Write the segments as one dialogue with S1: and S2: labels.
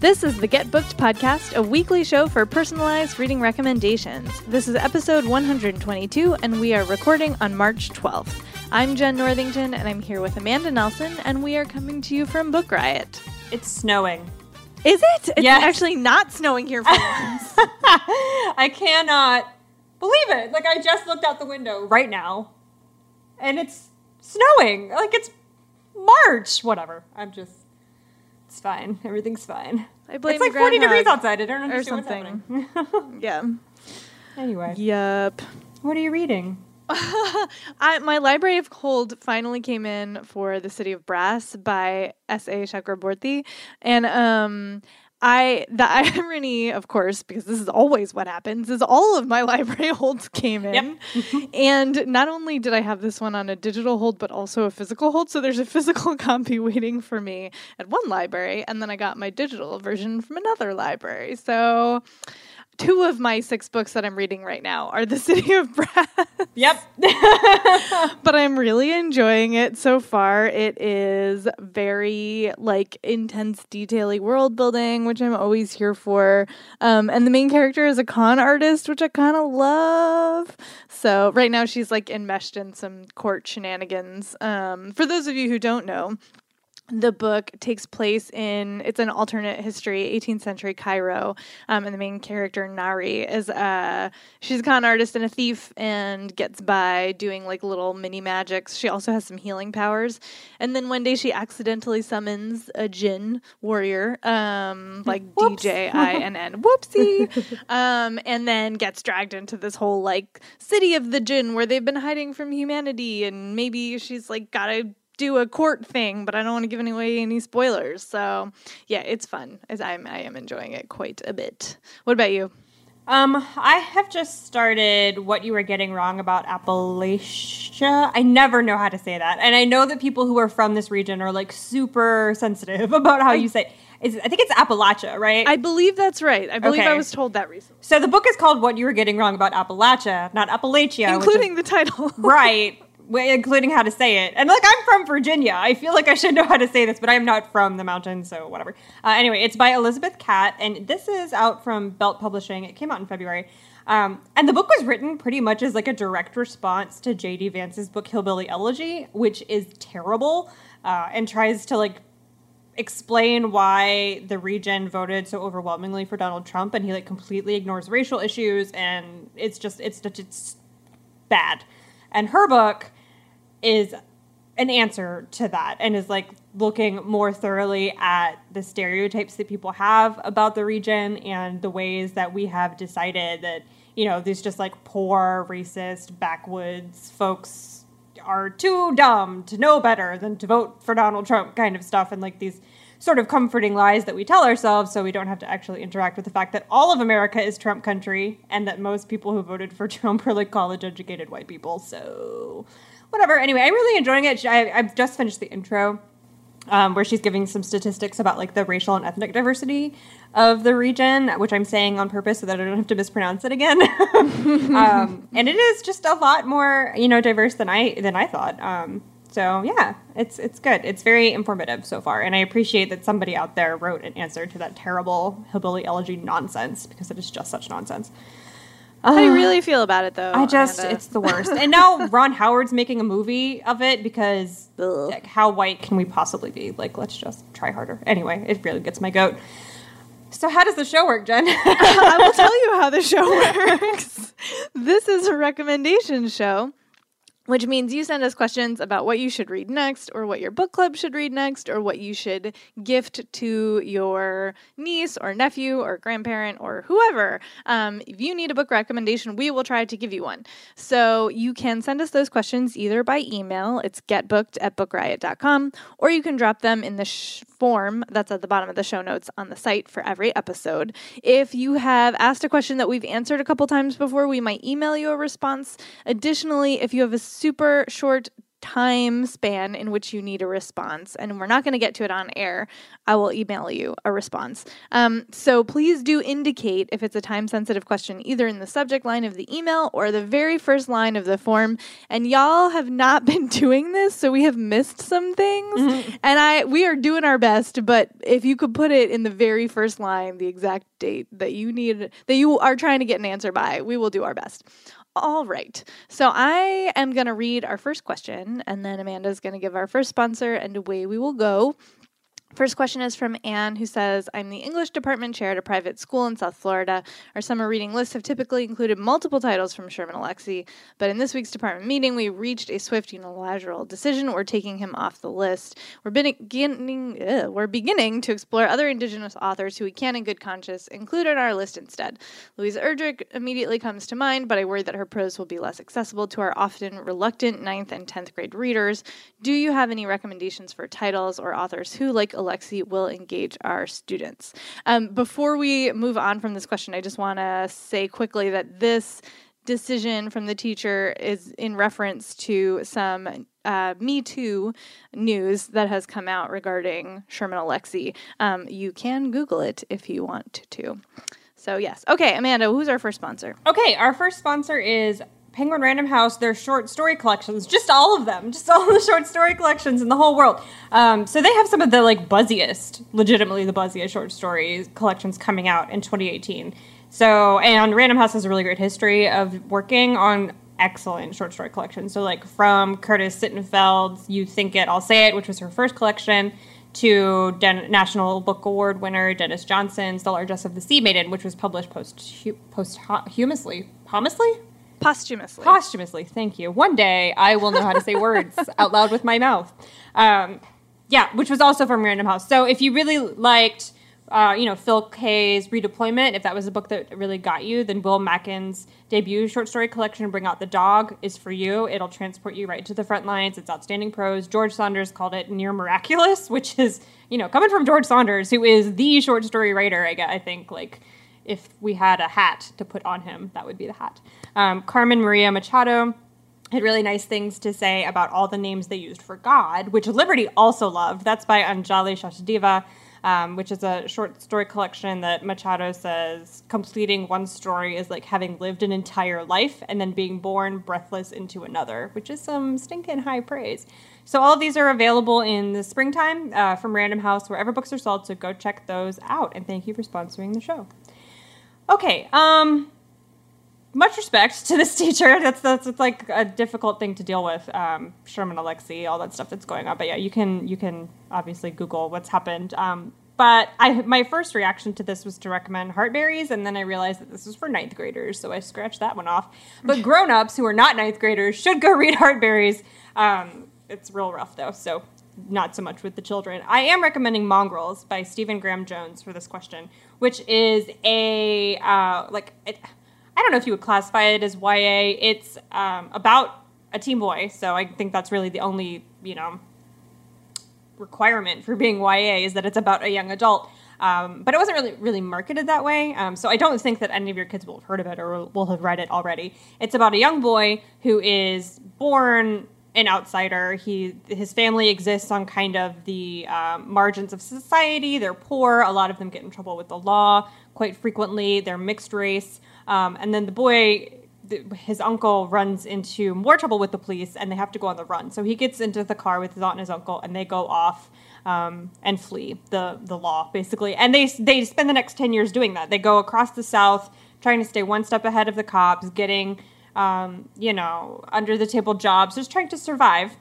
S1: This is the Get Booked podcast, a weekly show for personalized reading recommendations. This is episode 122, and we are recording on March 12th. I'm Jen Northington, and I'm here with Amanda Nelson, and we are coming to you from Book Riot.
S2: It's snowing.
S1: Is it? It's
S2: Yes.
S1: actually not snowing here for once.
S2: I cannot believe it. Like I just looked out the window right now, and it's snowing. Like it's March. Whatever. I'm just. It's fine. Everything's fine.
S1: I blame
S2: it's like
S1: the
S2: 40 degrees outside. I don't
S1: or
S2: understand
S1: something.
S2: what's happening.
S1: yeah.
S2: anyway,
S1: Yep.
S2: what are you reading?
S1: I, my library of Cold finally came in for the city of brass by s.a chakraborty and um I the irony, of course, because this is always what happens, is all of my library holds came in, and not only did I have this one on a digital hold, but also a physical hold. So there's a physical copy waiting for me at one library, and then I got my digital version from another library. So two of my six books that I'm reading right now are The City of Brass
S2: Yep.
S1: but I'm really enjoying it so far. It is very like intense, detaily world building, which I'm always here for. Um, and the main character is a con artist, which I kind of love. So right now she's like enmeshed in some court shenanigans. Um, for those of you who don't know, the book takes place in it's an alternate history 18th century cairo um, and the main character Nahri is uh she's a con artist and a thief and gets by doing like little mini magics. She also has some healing powers. And then one day she accidentally summons a jinn warrior um like d-j-i-n-n whoopsie. Um and then gets dragged into this whole like city of the jinn where they've been hiding from humanity and maybe she's like gotta do a court thing, but I don't want to give away any spoilers. So yeah, it's fun. As I'm I am enjoying it quite a bit. What about you?
S2: Um, I have just started what you were getting wrong about Appalachia. I never know how to say that. And I know that people who are from this region are like super sensitive about how you say it's, I think it's Appalachia, right?
S1: I believe that's right. I believe I was told that recently.
S2: so the book is called What You Were Getting Wrong About Appalachia, not Appalachia. which is-
S1: Including the title.
S2: right, including how to say it. And like I'm from Virginia, I feel like I should know how to say this, but I'm not from the mountains, so whatever. Uh, anyway, it's by Elizabeth Catte, and this is out from Belt Publishing. It came out in February. Um, and the book was written pretty much as like a direct response to J.D. Vance's book Hillbilly Elegy, which is terrible uh, and tries to like explain why the region voted so overwhelmingly for Donald Trump, and he like completely ignores racial issues, and it's just it's it's bad. And her book is an answer to that and is like looking more thoroughly at the stereotypes that people have about the region and the ways that we have decided that you know these just like poor racist backwoods folks are too dumb to know better than to vote for Donald Trump kind of stuff and like these sort of comforting lies that we tell ourselves so we don't have to actually interact with the fact that all of America is Trump country and that most people who voted for Trump are like college educated white people. So whatever. Anyway, I'm really enjoying it. I, I've just finished the intro um, where she's giving some statistics about like the racial and ethnic diversity of the region, which I'm saying on purpose so that I don't have to mispronounce it again. um, and it is just a lot more, you know, diverse than I than I thought. Um, so yeah, it's it's good. It's very informative so far, and I appreciate that somebody out there wrote an answer to that terrible hillbilly elegy nonsense because it is just such nonsense.
S1: How do you really uh, feel about it though?
S2: I just,
S1: Amanda?
S2: it's the worst. and now Ron Howard's making a movie of it because like, how white can we possibly be? Like, let's just try harder. Anyway, it really gets my goat. So, how does the show work, Jen?
S1: I will tell you how the show works. this is a recommendation show which means you send us questions about what you should read next, or what your book club should read next, or what you should gift to your niece or nephew or grandparent or whoever. Um, if you need a book recommendation, we will try to give you one. So you can send us those questions either by email, it's getbooked at bookriot.com, or you can drop them in the sh- form that's at the bottom of the show notes on the site for every episode. If you have asked a question that we've answered a couple times before, we might email you a response. Additionally, if you have a super short time span in which you need a response, and we're not going to get to it on air, I will email you a response. Um, so please do indicate if it's a time sensitive question, either in the subject line of the email or the very first line of the form. And y'all have not been doing this, so we have missed some things. Mm-hmm. And I we are doing our best, but if you could put it in the very first line, the exact date that you need that you are trying to get an answer by, we will do our best. All right. So I am going to read our first question, and then Amanda's going to give our first sponsor, and away we will go. First question is from Anne, who says, I'm the English department chair at a private school in South Florida. Our summer reading lists have typically included multiple titles from Sherman Alexie, but in this week's department meeting, we reached a swift unilateral decision. We're taking him off the list. We're beginning, we're beginning to explore other Indigenous authors who we can, in good conscience, include on our list instead. Louise Erdrich immediately comes to mind, but I worry that her prose will be less accessible to our often reluctant 9th and 10th grade readers. Do you have any recommendations for titles or authors who, like Alexie will engage our students. Um, before we move on from this question, I just want to say quickly that this decision from the teacher is in reference to some uh, Me Too news that has come out regarding Sherman Alexie. Um, you can Google it if you want to. So, yes. Okay, Amanda, who's our first sponsor?
S2: Okay, our first sponsor is Penguin Random House, their short story collections, just all of them, just all the short story collections in the whole world. Um, so they have some of the like buzziest, legitimately the buzziest short story collections coming out in 2018. So, and Random House has a really great history of working on excellent short story collections. So, like from Curtis Sittenfeld's You Think It, I'll Say It, which was her first collection, to Den- National Book Award winner Denis Johnson's The Largesse of the Sea Maiden, which was published post posthumously. Humously?
S1: Posthumously.
S2: Posthumously, thank you. One day I will know how to say words out loud with my mouth. Um, yeah, which was also from Random House. So if you really liked, uh, you know, Phil Klay's Redeployment, if that was a book that really got you, then Will Mackin's debut short story collection, Bring Out the Dog, is for you. It'll transport you right to the front lines. It's outstanding prose. George Saunders called it near miraculous, which is, you know, coming from George Saunders, who is the short story writer, I, I think, like, if we had a hat to put on him, that would be the hat. Um, Carmen Maria Machado had really nice things to say about all the names they used for God, which Liberty also loved. That's by Anjali Sachdeva, um, which is a short story collection that Machado says completing one story is like having lived an entire life and then being born breathless into another, which is some stinking high praise. So all of these are available in the springtime uh, from Random House, wherever books are sold. So go check those out. And thank you for sponsoring the show. Okay. Um, much respect to this teacher. That's that's it's like a difficult thing to deal with. Um, Sherman Alexie, all that stuff that's going on. But yeah, you can you can obviously Google what's happened. Um, but I my first reaction to this was to recommend Heartberries, and then I realized that this was for ninth graders, so I scratched that one off. But grown-ups who are not ninth graders should go read Heartberries. Um, it's real rough though, so not so much with the children. I am recommending Mongrels by Stephen Graham Jones for this question, which is a uh, like. It, I don't know if you would classify it as YA. It's um, about a teen boy, so I think that's really the only you know requirement for being YA is that it's about a young adult. Um, but it wasn't really really marketed that way, um, so I don't think that any of your kids will have heard of it or will have read it already. It's about a young boy who is born an outsider. He his family exists on kind of the um, margins of society. They're poor. A lot of them get in trouble with the law quite frequently. They're mixed race. Um, and then the boy, his uncle runs into more trouble with the police and they have to go on the run. So he gets into the car with his aunt and his uncle and they go off um, and flee the, the law, basically. And they, they spend the next 10 years doing that. They go across the South, trying to stay one step ahead of the cops, getting, um, you know, under the table jobs, just trying to survive.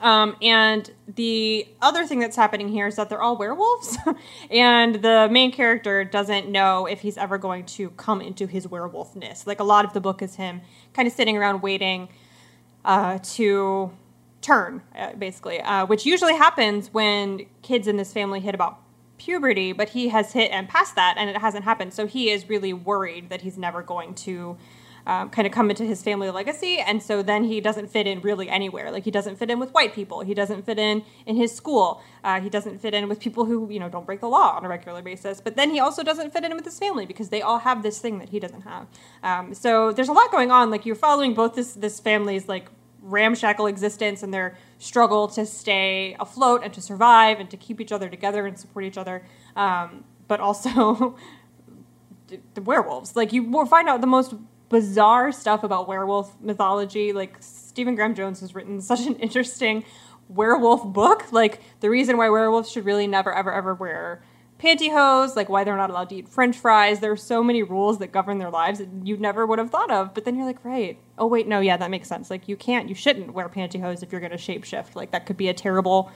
S2: Um, and the other thing that's happening here is that they're all werewolves, and the main character doesn't know if he's ever going to come into his werewolfness. Like a lot of the book is him kind of sitting around waiting uh, to turn, uh, basically, uh, which usually happens when kids in this family hit about puberty, but he has hit and passed that, and it hasn't happened. So he is really worried that he's never going to um, kind of come into his family legacy, and so then he doesn't fit in really anywhere. Like he doesn't fit in with white people. He doesn't fit in in his school. Uh, he doesn't fit in with people who you know don't break the law on a regular basis. But then he also doesn't fit in with his family because they all have this thing that he doesn't have. Um, so there's a lot going on. Like you're following both this this family's like ramshackle existence and their struggle to stay afloat and to survive and to keep each other together and support each other. Um, but also the werewolves. Like you will find out the most bizarre stuff about werewolf mythology. Like Stephen Graham Jones has written such an interesting werewolf book. Like the reason why werewolves should really never ever ever wear pantyhose, like why they're not allowed to eat french fries. There are so many rules that govern their lives that you never would have thought of. But then you're like, right. Oh, wait, no, yeah, that makes sense. Like, you can't, you shouldn't wear pantyhose if you're going to shapeshift. Like, that could be a terrible,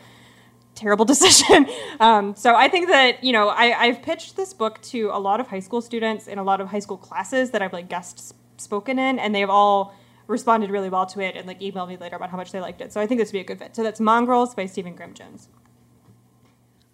S2: terrible decision. um, so I think that, you know, I, I've pitched this book to a lot of high school students in a lot of high school classes that I've like guest spoken in, and they've all responded really well to it and like emailed me later about how much they liked it. So I think this would be a good fit. So that's Mongrels by Stephen Graham Jones.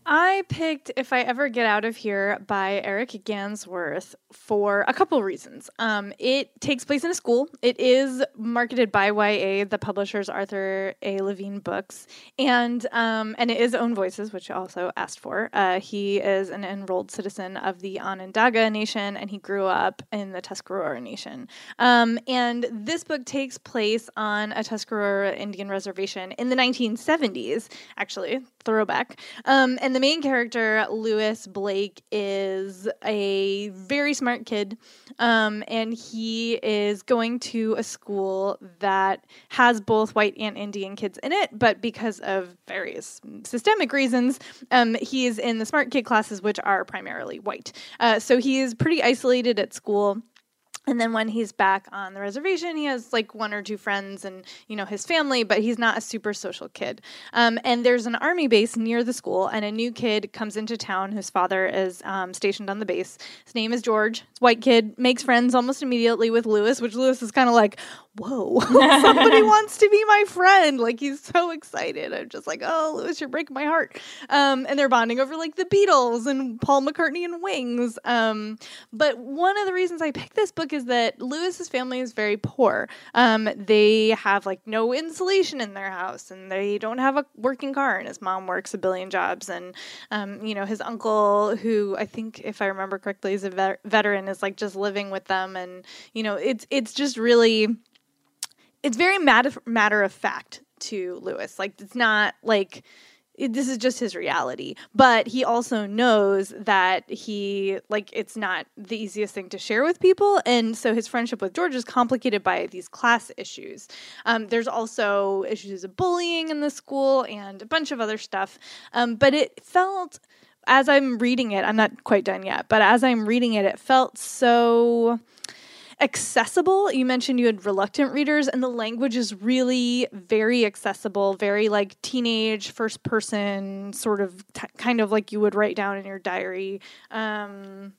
S1: I picked If I Ever Get Out of Here by Eric Gansworth for a couple reasons. Um, it takes place in a school. It is marketed by YA, the publisher's Arthur A. Levine Books, and um, and it is Own Voices, which I also asked for. Uh, he is an enrolled citizen of the Onondaga Nation, and he grew up in the Tuscarora Nation. Um, and this book takes place on a Tuscarora Indian reservation in the 1970s, actually, throwback. Um, and the main character, Lewis Blake, is a very smart kid. Um, and he is going to a school that has both white and Indian kids in it, but because of various systemic reasons, um, he is in the smart kid classes, which are primarily white. Uh, so he is pretty isolated at school and then when he's back on the reservation, he has like one or two friends and you know his family, but he's not a super social kid. Um, and there's an army base near the school, and a new kid comes into town whose father is um, stationed on the base. His name is George. It's white kid makes friends almost immediately with Lewis, which Lewis is kind of like, whoa, somebody wants to be my friend. Like he's so excited. I'm just like, oh, Lewis, you're breaking my heart. Um, and they're bonding over like the Beatles and Paul McCartney and Wings. Um, but one of the reasons I picked this book is that Lewis's family is very poor. Um, they have like no insulation in their house, and they don't have a working car. And his mom works a billion jobs, and um, you know his uncle, who I think, if I remember correctly, is a vet- veteran, is like just living with them, and you know it's it's just really it's very matter matter of fact to Lewis. Like it's not like it, this is just his reality. But he also knows that he like it's not the easiest thing to share with people, and so his friendship with George is complicated by these class issues. Um, there's also issues of bullying in the school and a bunch of other stuff. Um, but it felt as I'm reading it, I'm not quite done yet, but as I'm reading it, it felt so accessible. You mentioned you had reluctant readers, and the language is really very accessible, very like teenage, first person, sort of t- kind of like you would write down in your diary. Um,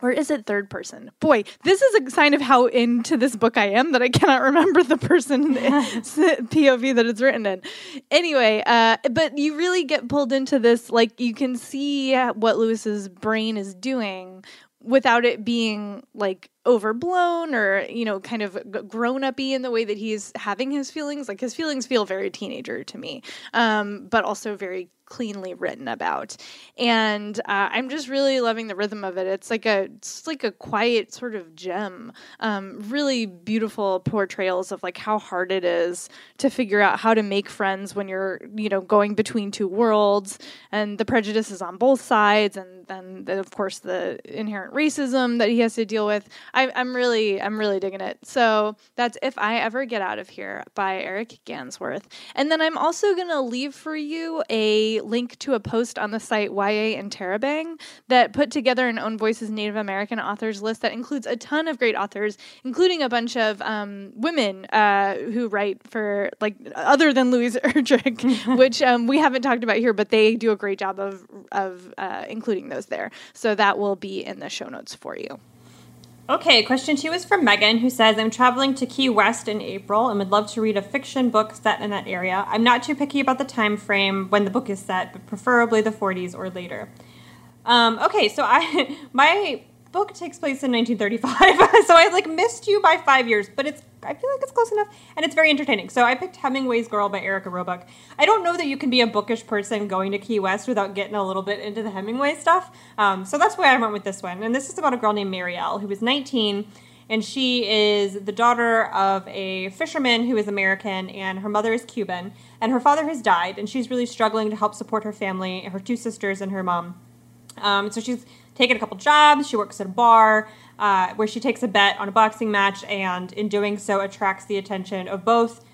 S1: or is it third person? Boy, this is a sign of how into this book I am that I cannot remember the person POV that it's written in. Anyway, uh, but you really get pulled into this. Like you can see what Lewis's brain is doing without it being like overblown or you know kind of grown up in the way that he's having his feelings. Like his feelings feel very teenager to me um, but also very cleanly written about. And uh, i'm just really loving the rhythm of it. It's like a it's like a quiet sort of gem. Um, really beautiful portrayals of like how hard it is to figure out how to make friends when you're you know going between two worlds. And the prejudices on both sides and then of course the inherent racism that he has to deal with. I, I'm really, I'm really digging it. So that's If I Ever Get Out of Here by Eric Gansworth. And then I'm also going to leave for you a link to a post on the site YA and Interrobang that put together an Own Voices Native American authors list that includes a ton of great authors, including a bunch of um, women uh, who write for, like, other than Louise Erdrich, which um, we haven't talked about here, but they do a great job of, of uh, including those there. So that will be in the show notes for you.
S2: Okay, question two is from Megan, who says, I'm traveling to Key West in April and would love to read a fiction book set in that area. I'm not too picky about the time frame when the book is set, but preferably the 40s or later. Um, okay, so I my book takes place in 1935, so I like missed you by five years, but it's I feel like it's close enough, and it's very entertaining. So I picked Hemingway's Girl by Erika Robuck. I don't know that you can be a bookish person going to Key West without getting a little bit into the Hemingway stuff. Um, so that's why I went with this one. And this is about a girl named Marielle who was 19 and she is the daughter of a fisherman who is American, and her mother is Cuban, and her father has died, and she's really struggling to help support her family, her two sisters, and her mom. Um, so she's taken a couple jobs. She works at a bar uh, where she takes a bet on a boxing match, and in doing so, attracts the attention of both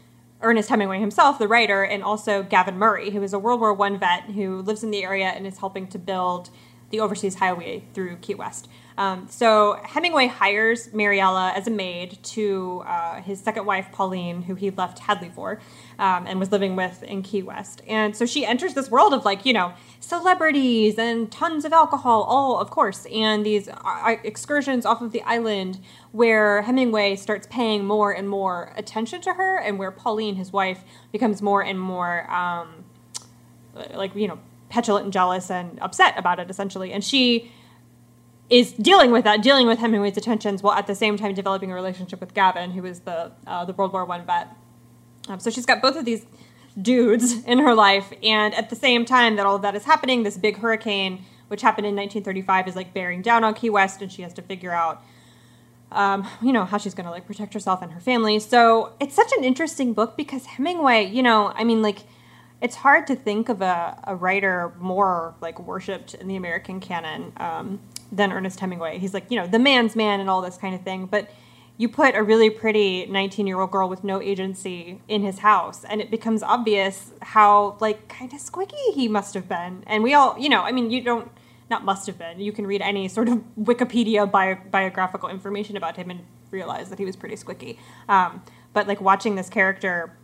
S2: Ernest Hemingway himself, the writer, and also Gavin Murray, who is a World War I vet who lives in the area and is helping to build the overseas highway through Key West. Um, so Hemingway hires Mariella as a maid to uh, his second wife, Pauline, who he left Hadley for um, and was living with in Key West. And so she enters this world of like, you know, celebrities and tons of alcohol, all of course, and these uh, excursions off of the island where Hemingway starts paying more and more attention to her, and where Pauline, his wife, becomes more and more um, like, you know, petulant and jealous and upset about it, essentially. And she is dealing with that, dealing with Hemingway's attentions, while at the same time developing a relationship with Gavin, who is the uh, the World War One vet. Um, so she's got both of these dudes in her life, and at the same time that all of that is happening, this big hurricane, which happened in 1935, is like bearing down on Key West, and she has to figure out, um, you know, how she's going to like protect herself and her family. So it's such an interesting book because Hemingway, you know, I mean, like. It's hard to think of a, a writer more like worshipped in the American canon um, than Ernest Hemingway. He's like, you know, the man's man and all this kind of thing. But you put a really pretty 19 year old girl with no agency in his house and it becomes obvious how like kind of squicky he must have been and we all you know i mean you don't not must have been you can read any sort of wikipedia bio, biographical information about him and realize that he was pretty squicky um, but like watching this character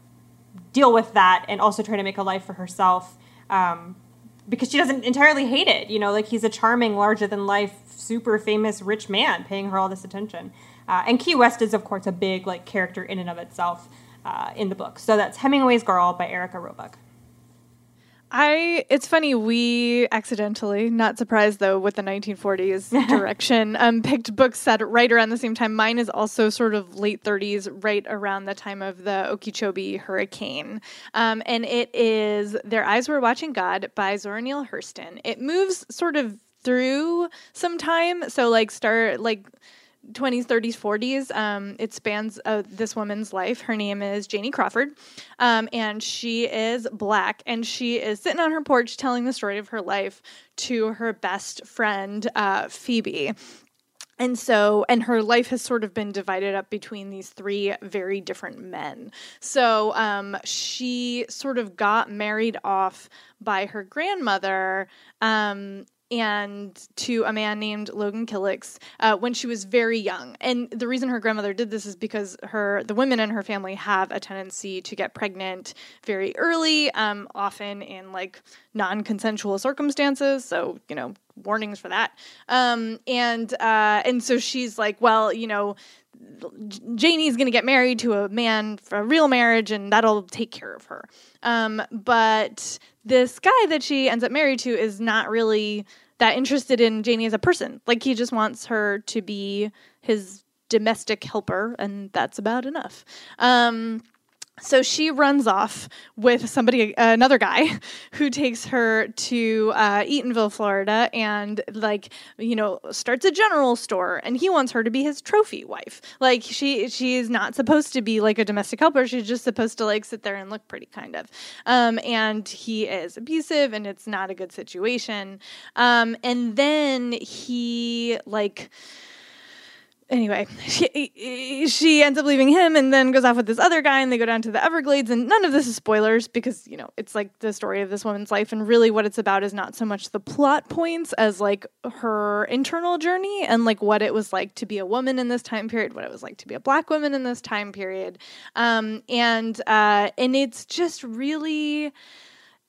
S2: deal with that and also try to make a life for herself um, because she doesn't entirely hate it you know like he's a charming larger than life super famous rich man paying her all this attention uh, and Key West is, of course, a big like character in and of itself uh, in the book. So that's Hemingway's Girl by Erika Robuck.
S1: I it's funny we accidentally, not surprised though, with the 1940s direction, um, picked books set right around the same time. Mine is also sort of late 30s, right around the time of the Okeechobee hurricane, um, and it is "Their Eyes Were Watching God" by Zora Neale Hurston. It moves sort of through some time, so like start like 20s, 30s, 40s. Um, it spans uh, this woman's life. Her name is Janie Crawford, um, and she is black. And she is sitting on her porch telling the story of her life to her best friend, uh, Phoebe. And so, and her life has sort of been divided up between these three very different men. So, um, she sort of got married off by her grandmother um, and to a man named Logan Killicks uh, when she was very young. And the reason her grandmother did this is because her the women in her family have a tendency to get pregnant very early, um, often in like non-consensual circumstances. So you know warnings for that. Um, and uh, and so she's like, well, you know. Janie's going to get married to a man for a real marriage, and that'll take care of her. Um, but this guy that she ends up married to is not really that interested in Janie as a person. Like he just wants her to be his domestic helper, and that's about enough. Um, so she runs off with somebody, another guy, who takes her to uh, Eatonville, Florida, and like you know starts a general store, and he wants her to be his trophy wife. Like she she is not supposed to be like a domestic helper; she's just supposed to like sit there and look pretty, kind of. Um, and he is abusive, and it's not a good situation. Um, and then he like anyway, she, she ends up leaving him and then goes off with this other guy and they go down to the Everglades. And none of this is spoilers because, you know, it's like the story of this woman's life. And really what it's about is not so much the plot points as like her internal journey and like what it was like to be a woman in this time period, what it was like to be a black woman in this time period. Um, and, uh, and it's just really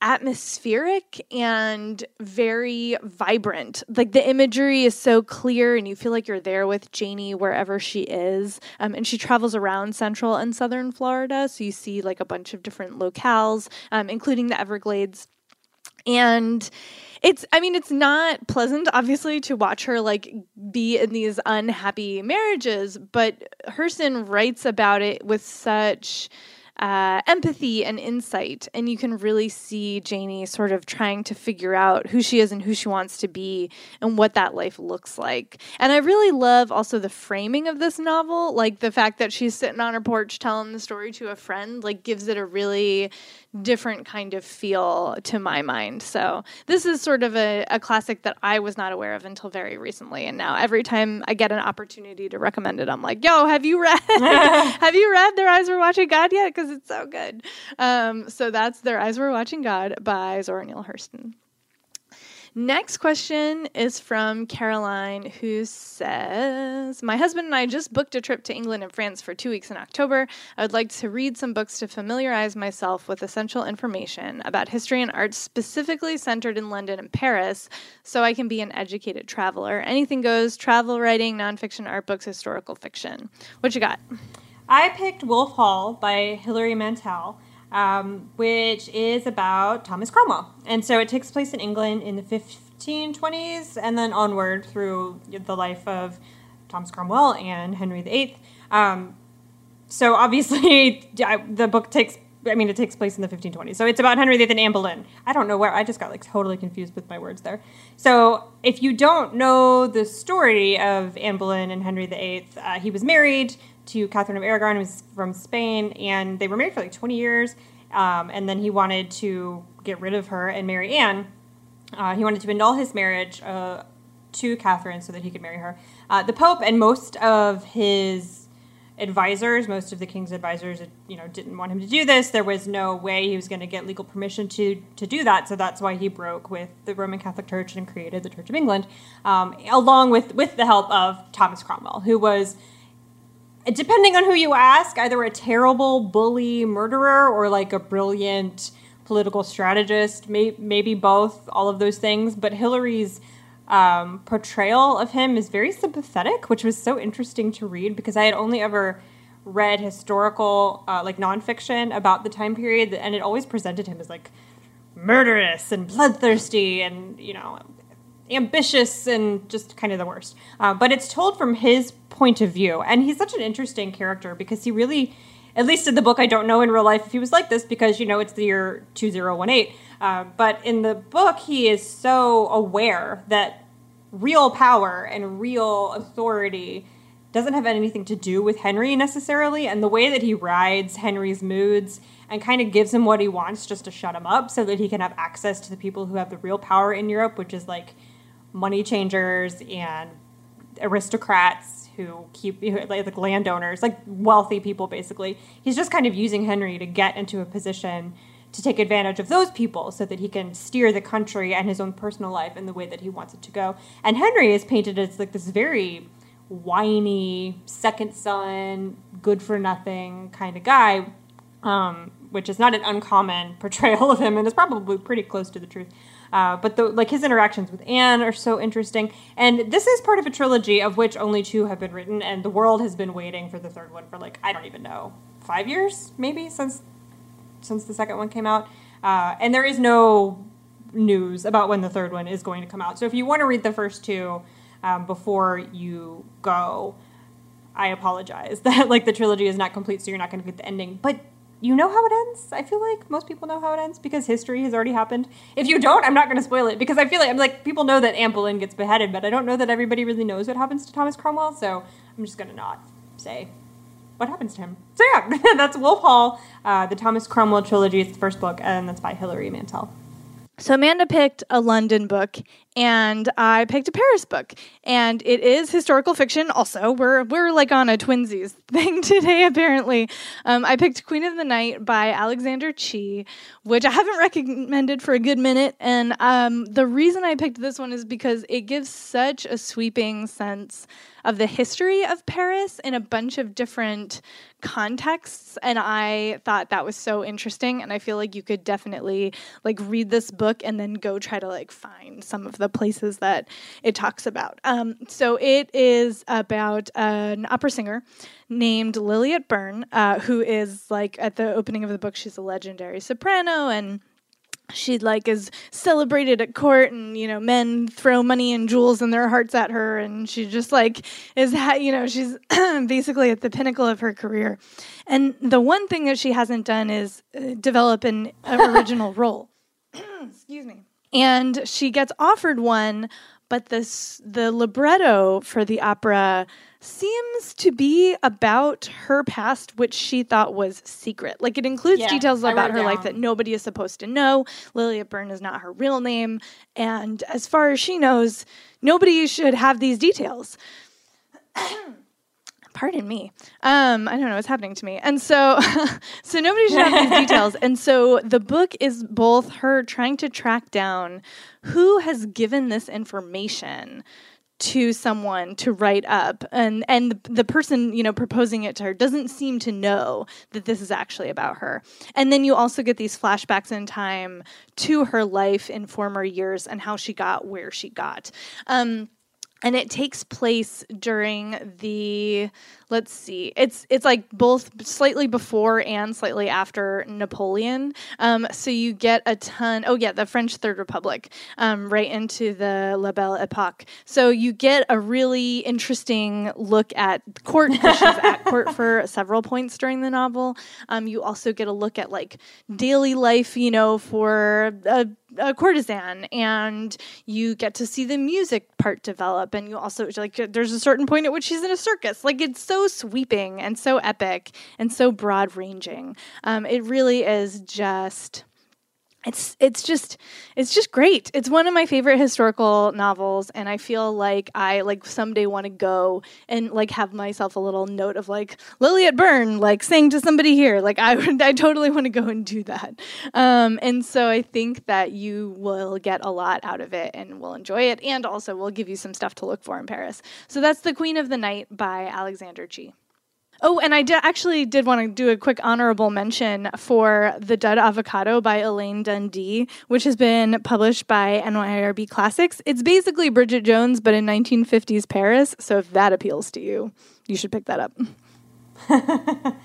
S1: atmospheric and very vibrant. Like the imagery is so clear, and you feel like you're there with Janie wherever she is. Um, and she travels around central and southern Florida, so you see like a bunch of different locales, um, including the Everglades. And it's i mean it's not pleasant obviously to watch her like be in these unhappy marriages but hurston writes about it with such uh, empathy and insight. And you can really see Janie sort of trying to figure out who she is and who she wants to be and what that life looks like. And I really love also the framing of this novel, like the fact that she's sitting on her porch telling the story to a friend, like gives it a really different kind of feel to my mind. So this is sort of a, a classic that I was not aware of until very recently. And now every time I get an opportunity to recommend it, I'm like, yo, have you read have you read Their Eyes Were Watching God yet? Because it's so good. Um, so that's Their Eyes Were Watching God by Zora Neale Hurston. Next question is from Caroline, who says My husband and I just booked a trip to England and France for two weeks in October. I would like to read some books to familiarize myself with essential information about history and art, specifically centered in London and Paris, so I can be an educated traveler. Anything goes travel writing, nonfiction, art books, historical fiction. What you got?
S2: I picked Wolf Hall by Hilary Mantel um, which is about Thomas Cromwell. And so it takes place in England in the 1520s and then onward through the life of Thomas Cromwell and Henry VIII. Um, so obviously, the book takes. I mean, it takes place in the 1520s. So it's about Henry VIII and Anne Boleyn. I don't know where. I just got like totally confused with my words there. So if you don't know the story of Anne Boleyn and Henry VIII, uh, he was married to Catherine of Aragon, who's from Spain, and they were married for like 20 years. Um, and then he wanted to get rid of her and marry Anne. Uh, he wanted to annul his marriage uh, to Catherine so that he could marry her. Uh, the Pope and most of his advisors, most of the king's advisors, you know, didn't want him to do this. There was no way he was going to get legal permission to to do that. So that's why he broke with the Roman Catholic Church and created the Church of England, um, along with with the help of Thomas Cromwell, who was depending on who you ask, either a terrible bully murderer or like a brilliant political strategist, may, maybe both, all of those things. But Hilary's um, portrayal of him is very sympathetic, which was so interesting to read because I had only ever read historical, uh, like nonfiction about the time period, and it always presented him as like murderous and bloodthirsty and, you know, ambitious and just kind of the worst. Uh, but it's told from his point of view. And he's such an interesting character because he really, at least in the book, I don't know in real life if he was like this because, you know, it's the year 2018. Uh, but in the book, he is so aware that real power and real authority doesn't have anything to do with Henry necessarily. And the way that he rides Henry's moods and kind of gives him what he wants just to shut him up so that he can have access to the people who have the real power in Europe, which is like money changers and aristocrats who keep like landowners, like wealthy people basically. He's just kind of using Henry to get into a position to take advantage of those people so that he can steer the country and his own personal life in the way that he wants it to go. And Henry is painted as like this very whiny, second son, good for nothing kind of guy, um, which is not an uncommon portrayal of him and is probably pretty close to the truth. Uh, but the, like his interactions with Anne are so interesting. And this is part of a trilogy of which only two have been written, and the world has been waiting for the third one for like I don't even know five years maybe since since the second one came out. Uh, and there is no news about when the third one is going to come out. So if you want to read the first two um, before you go, I apologize that like the trilogy is not complete, so you're not going to get the ending. But you know how it ends. I feel like most people know how it ends because history has already happened. If you don't, I'm not going to spoil it because I feel like I'm like people know that Anne Boleyn gets beheaded, but I don't know that everybody really knows what happens to Thomas Cromwell. So I'm just going to not say what happens to him. So yeah, that's Wolf Hall, uh, the Thomas Cromwell trilogy. It's the first book, and that's by Hilary Mantel.
S1: So Amanda picked a London book, and I picked a Paris book, and it is historical fiction. Also, we're we're like on a twinsies thing today. Apparently, um, I picked Queen of the Night by Alexander Chee, which I haven't recommended for a good minute, and um, the reason I picked this one is because it gives such a sweeping sense of the history of Paris in a bunch of different contexts and I thought that was so interesting and I feel like you could definitely like read this book and then go try to like find some of the places that it talks about. Um, so it is about an opera singer named Lilliet Berne, uh, who is like at the opening of the book, she's a legendary soprano and she like is celebrated at court and you know men throw money and jewels and their hearts at her and she just like is ha- you know she's basically at the pinnacle of her career. And the one thing that she hasn't done is uh, develop an original role. Excuse me. And she gets offered one but this the libretto for the opera seems to be about her past, which she thought was secret. Like it includes
S2: Yeah,
S1: details about her life that nobody is supposed to know. Lilliet Berne is not her real name. And as far as she knows, nobody should have these details. Pardon me. Um, I don't know what's happening to me. And so so nobody should have these details. And so the book is both her trying to track down who has given this information to someone to write up. And and the, person you know proposing it to her doesn't seem to know that this is actually about her. And then you also get these flashbacks in time to her life in former years and how she got where she got. Um, and it takes place during the let's see it's it's like both slightly before and slightly after napoleon. Um, so you get a ton oh yeah the french third republic um, right into the la belle epoque. So you get a really interesting look at court she's at court for several points during the novel. Um, you also get a look at like daily life you know for a a courtesan and you get to see the music part develop and you also like there's a certain point at which she's in a circus. Like it's so sweeping and so epic and so broad ranging um, it really is just it's it's just it's just great. It's one of my favorite historical novels and I feel like I like someday want to go and like have myself a little note of like Lilliet Berne like saying to somebody here like I would I totally want to go and do that. Um, and so I think that you will get a lot out of it and will enjoy it and also will give you some stuff to look for in Paris. So that's The Queen of the Night by Alexander Chee Oh, and I actually did want to do a quick honorable mention for The Dud Avocado by Elaine Dundy, which has been published by NYRB Classics. It's basically Bridget Jones, but in 1950s Paris. So if that appeals to you, you should pick that up.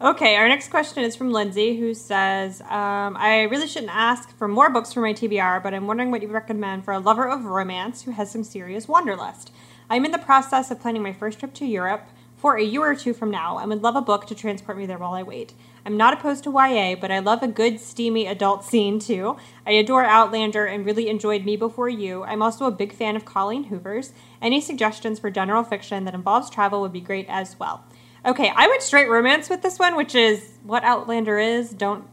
S2: Okay, our next question is from Lindsay, who says, um, I really shouldn't ask for more books for my TBR, but I'm wondering what you recommend for a lover of romance who has some serious wanderlust. I'm in the process of planning my first trip to Europe for a year or two from now and would love a book to transport me there while I wait. I'm not opposed to YA, but I love a good, steamy adult scene too. I adore Outlander and really enjoyed Me Before You. I'm also a big fan of Colleen Hoover's. Any suggestions for general fiction that involves travel would be great as well. Okay, I went straight romance with this one, which is what Outlander is. Don't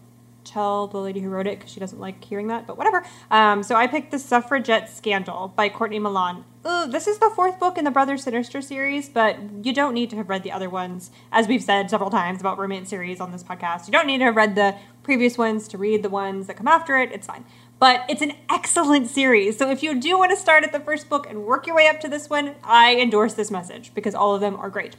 S2: tell the lady who wrote it because she doesn't like hearing that, but whatever. Um, so I picked The Suffragette Scandal by Courtney Milan. Ooh, this is the fourth book in the Brother Sinister series, but you don't need to have read the other ones. As we've said several times about romance series on this podcast, you don't need to have read the previous ones to read the ones that come after it. It's fine. But it's an excellent series. So if you do want to start at the first book and work your way up to this one, I endorse this message because all of them are great.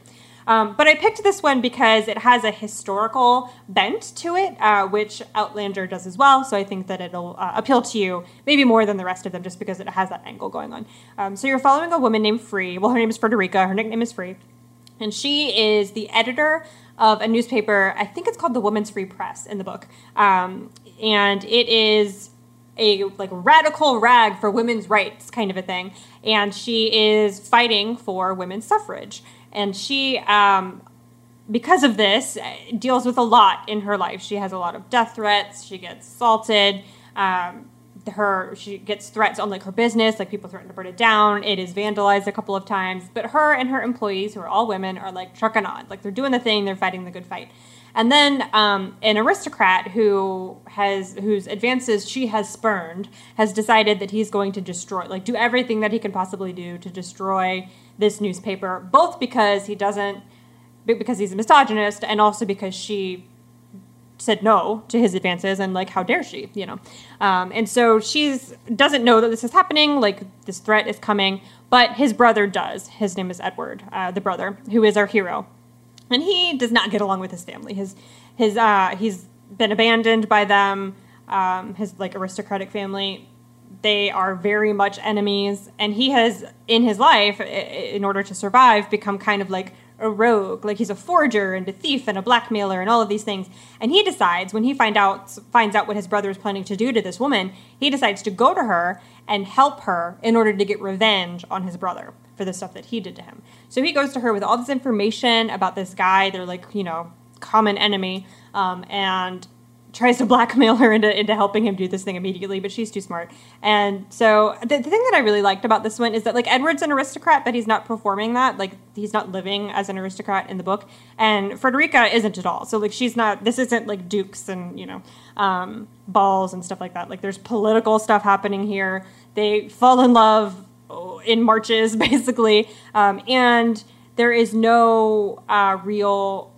S2: Um, but I picked this one because it has a historical bent to it, uh, which Outlander does as well. So I think that it'll uh, appeal to you maybe more than the rest of them just because it has that angle going on. Um, so you're following a woman named Free. Well, her name is Frederica, her nickname is Free. And she is the editor of a newspaper, I think it's called the Women's Free Press in the book. Um, and it is a like radical rag for women's rights kind of a thing and she is fighting for women's suffrage and she um, because of this uh, deals with a lot in her life. She has a lot of death threats. She gets assaulted. Um, her she gets threats on like her business like people threaten to burn it down. It is vandalized a couple of times. But her and her employees who are all women are like trucking on. Like they're doing the thing. They're fighting the good fight. And then um, an aristocrat who has whose advances she has spurned has decided that he's going to destroy, like, do everything that he can possibly do to destroy this newspaper, both because he doesn't, because he's a misogynist, and also because she said no to his advances and like how dare she you know? Um, and so she's doesn't know that this is happening like this threat is coming but his brother does. His name is edward uh, the brother who is our hero. And he does not get along with his family. His his uh, he's been abandoned by them um, his like aristocratic family they are very much enemies and he has in his life in order to survive become kind of like a rogue, like he's a forger and a thief and a blackmailer and all of these things. And he decides when he find out finds out what his brother is planning to do to this woman, he decides to go to her and help her in order to get revenge on his brother for the stuff that he did to him. So he goes to her with all this information about this guy. They're like, you know, common enemy, um, and tries to blackmail her into, into helping him do this thing immediately, but she's too smart. And so the, the, thing that I really liked about this one is that like Edward's an aristocrat, but he's not performing that. Like he's not living as an aristocrat in the book. And Frederica isn't at all. So like she's not this isn't like dukes and, you know, um, balls and stuff like that. Like there's political stuff happening here. They fall in love in marches, basically. Um, and there is no uh, real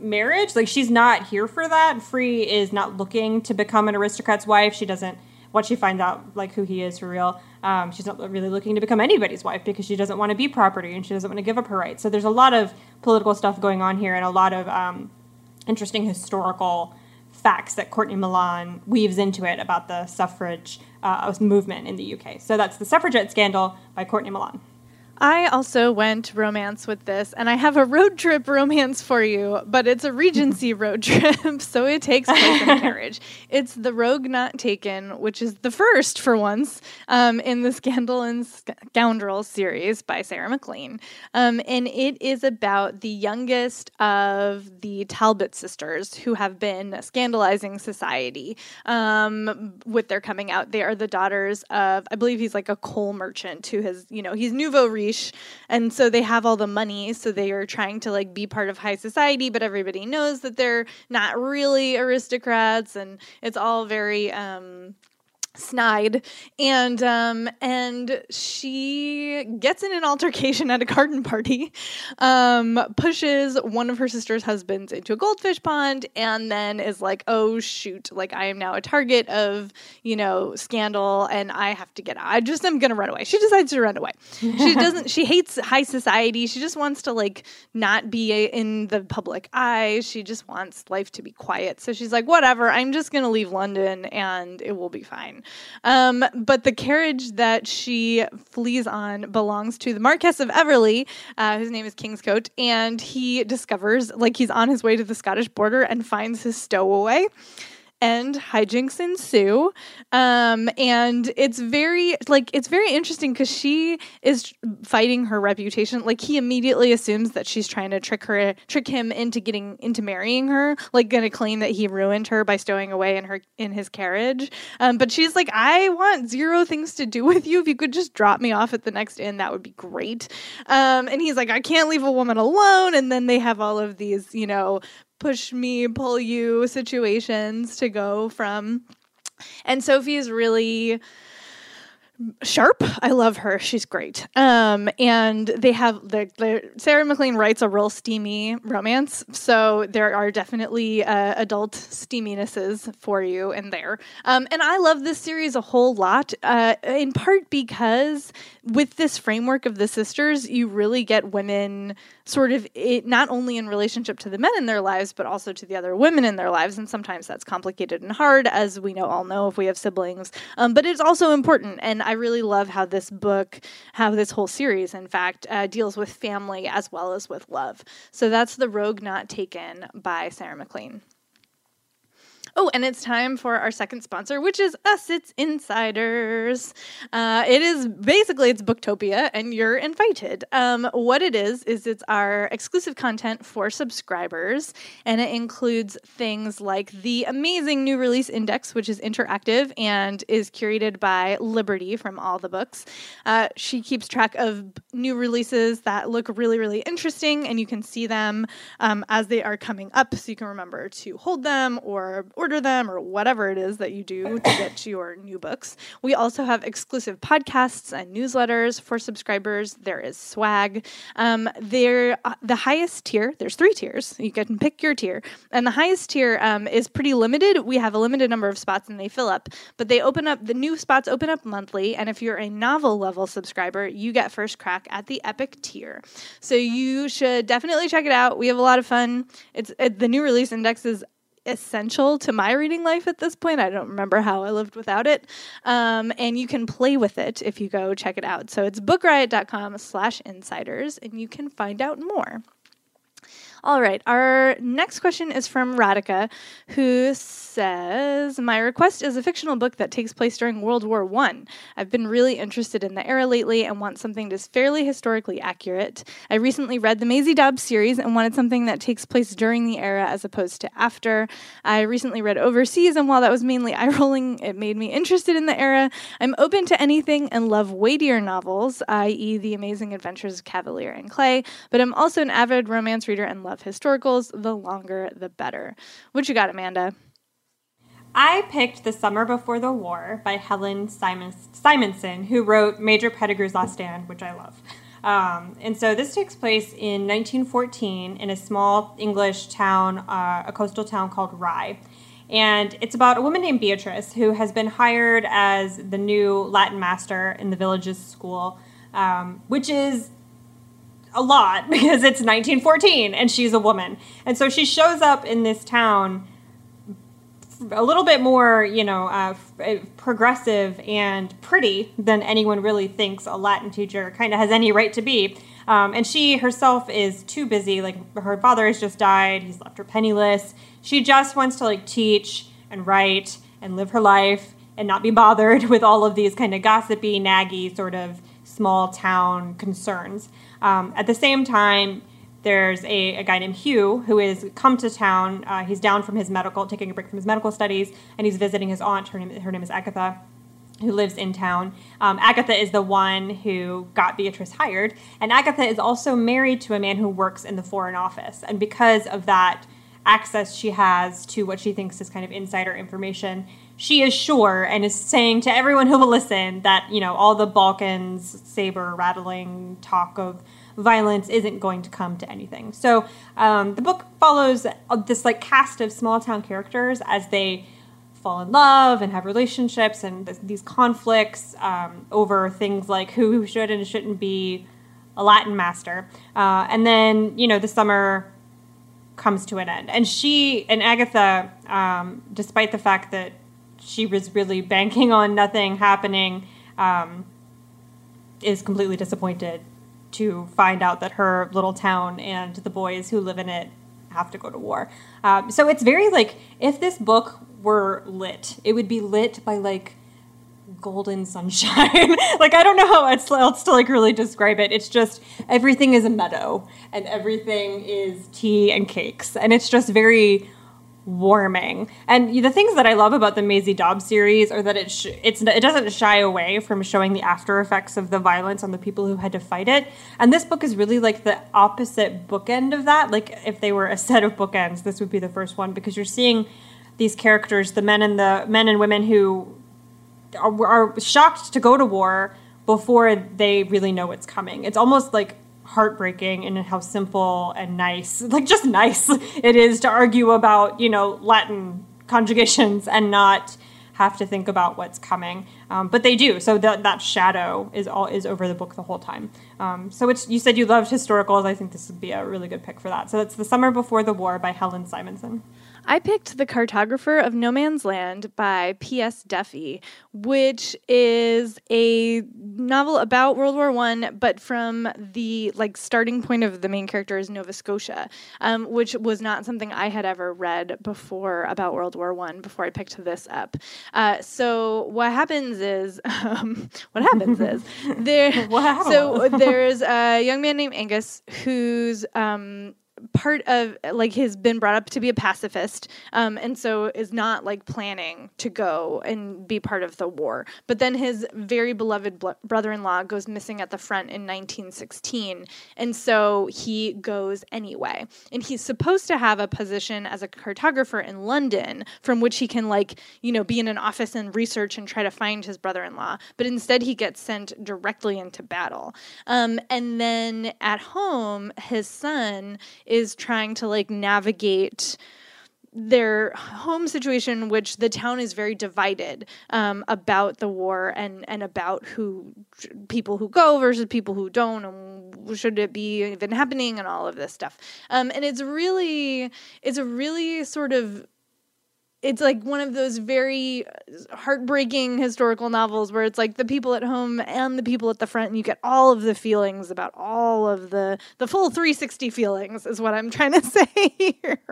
S2: marriage. Like she's not here for that. Free is not looking to become an aristocrat's wife. She doesn't. Once she finds out like who he is for real, um, she's not really looking to become anybody's wife because she doesn't want to be property and she doesn't want to give up her rights. So there's a lot of political stuff going on here and a lot of um, interesting historical facts that Courtney Milan weaves into it about the suffrage uh, movement in the UK. So that's the suffragette scandal by Courtney Milan.
S1: I also went romance with this, and I have a road trip romance for you, but it's a Regency road trip, so it takes place in a carriage. It's The Rogue Not Taken, which is the first for once um, in the Scandal and Scoundrel series by Sarah MacLean. Um, and it is about the youngest of the Talbot sisters who have been scandalizing society um, with their coming out. They are the daughters of, I believe he's like a coal merchant who has, you know, he's nouveau riche and so they have all the money so they are trying to like be part of high society but everybody knows that they're not really aristocrats and it's all very um snide. And um and she gets in an altercation at a garden party um pushes one of her sister's husbands into a goldfish pond and then is like oh shoot like i am now a target of you know scandal and i have to get out. I just am gonna run away. She decides to run away. She doesn't she hates high society. She just wants to like not be in the public eye. She just wants life to be quiet. So she's like whatever i'm just gonna leave london and it will be fine um, but the carriage that she flees on belongs to the Marquess of Eversley, uh, whose name is Kingscote, and he discovers, like, he's on his way to the Scottish border and finds his stowaway and hijinks ensue. Um, and it's very like it's very interesting because she is fighting her reputation. Like he immediately assumes that she's trying to trick her, trick him into getting into marrying her. Like going to claim that he ruined her by stowing away in her in his carriage. Um, but she's like, I want zero things to do with you. If you could just drop me off at the next inn, that would be great. Um, and he's like, I can't leave a woman alone. And then they have all of these, you know, push me, pull you situations to go from. And Sophie is really sharp. I love her. She's great. Um, and they have the, the Sarah MacLean writes a real steamy romance, so there are definitely uh, adult steaminesses for you in there. Um, and I love this series a whole lot, uh, in part because with this framework of the sisters, you really get women sort of it not only in relationship to the men in their lives but also to the other women in their lives and sometimes that's complicated and hard as we know all know if we have siblings um, but it's also important and i really love how this book how this whole series in fact uh, deals with family as well as with love. So that's the rogue not taken by sarah maclean Oh, and it's time for our second sponsor, which is us. It's Insiders. Uh, it is basically it's Booktopia, and you're invited. Um, what it is is it's our exclusive content for subscribers, and it includes things like the amazing new release index, which is interactive and is curated by Liberty from all the books. Uh, she keeps track of new releases that look really, really interesting, and you can see them um, as they are coming up, so you can remember to hold them or order them or whatever it is that you do to get your new books. We also have exclusive podcasts and newsletters for subscribers. There is swag. Um, there, uh, the highest tier. There's three tiers. You can pick your tier, and the highest tier um, is pretty limited. We have a limited number of spots, and they fill up. But they open up. The new spots open up monthly, and if you're a novel level subscriber, you get first crack at the epic tier. So you should definitely check it out. We have a lot of fun. It's it, the new release index is essential to my reading life at this point. I don't remember how I lived without it. Um, and you can play with it if you go check it out. So it's bookriot.com slash insiders, and you can find out more. All right, our next question is from Radhika, who says, My request is a fictional book that takes place during World War One. I've been really interested in the era lately and want something that's fairly historically accurate. I recently read the Maisie Dobbs series and wanted something that takes place during the era as opposed to after. I recently read Overseas, and while that was mainly eye rolling, it made me interested in the era. I'm open to anything and love weightier novels, i.e., The Amazing Adventures of Kavalier and Clay, but I'm also an avid romance reader and love historicals. The longer, the better. What you got, Amanda?
S2: I picked The Summer Before the War by Helen Simons- Simonson, who wrote Major Pettigrew's Last Stand, which I love. Um, and so this takes place in 1914 in a small English town, uh, a coastal town called Rye. And it's about a woman named Beatrice who has been hired as the new Latin master in the village's school, um, which is a lot because it's 1914 and she's a woman. And so she shows up in this town a little bit more, you know, uh, progressive and pretty than anyone really thinks a Latin teacher kind of has any right to be. Um, and she herself is too busy. Like her father has just died. He's left her penniless. She just wants to like teach and write and live her life and not be bothered with all of these kind of gossipy, naggy sort of small town concerns. Um, at the same time, there's a, a, guy named Hugh who has come to town. Uh, he's down from his medical, taking a break from his medical studies, and he's visiting his aunt. Her name, her name is Agatha, who lives in town. Um, Agatha is the one who got Beatrice hired, and Agatha is also married to a man who works in the Foreign Office. And because of that access she has to what she thinks is kind of insider information, she is sure and is saying to everyone who will listen that you know all the Balkans saber rattling talk of violence isn't going to come to anything. So um, the book follows this like cast of small town characters as they fall in love and have relationships and th- these conflicts um, over things like who should and shouldn't be a Latin master. Uh, and then you know the summer comes to an end, and she and Agatha, um, despite the fact that she was really banking on nothing happening, um, is completely disappointed to find out that her little town and the boys who live in it have to go to war. Um, so it's very like if this book were lit, it would be lit by like golden sunshine. like I don't know how else to like really describe it. It's just everything is a meadow and everything is tea and cakes, and it's just very warming. And the things that I love about the Maisie Dobbs series are that it sh- it doesn't shy away from showing the after effects of the violence on the people who had to fight it. And this book is really like the opposite bookend of that. Like if they were a set of bookends, this would be the first one because you're seeing these characters, the men and the men and women who are, are shocked to go to war before they really know what's coming. It's almost like heartbreaking and how simple and nice, like just nice it is to argue about, you know, Latin conjugations and not have to think about what's coming. Um, but they do. So that that shadow is all is over the book the whole time. Um, so it's you said you loved historicals. I think this would be a really good pick for that. So it's The Summer Before the War by Helen Simonson.
S1: I picked The Cartographer of No Man's Land by P.S. Duffy, which is a novel about World War One, but from the like starting point of the main character is Nova Scotia, um, which was not something I had ever read before about World War One before I picked this up. Uh, so what happens is, um, what happens is there. wow. so there's a young man named Angus who's um, part of like has been brought up to be a pacifist um, and so is not like planning to go and be part of the war. But then his very beloved bl- brother-in-law goes missing at the front in 1916 and so he goes anyway. And he's supposed to have a position as a cartographer in london from which he can like you know be in an office and research and try to find his brother-in-law. But instead he gets sent directly into battle. Um, and then at home his son is trying to like navigate their home situation, which the town is very divided um, about the war and and about who people who go versus people who don't, and should it be even happening, and all of this stuff. Um, and it's really it's a really sort of it's like one of those very heartbreaking historical novels where it's like the people at home and the people at the front and you get all of the feelings about all of the the full 360 feelings is what i'm trying to say here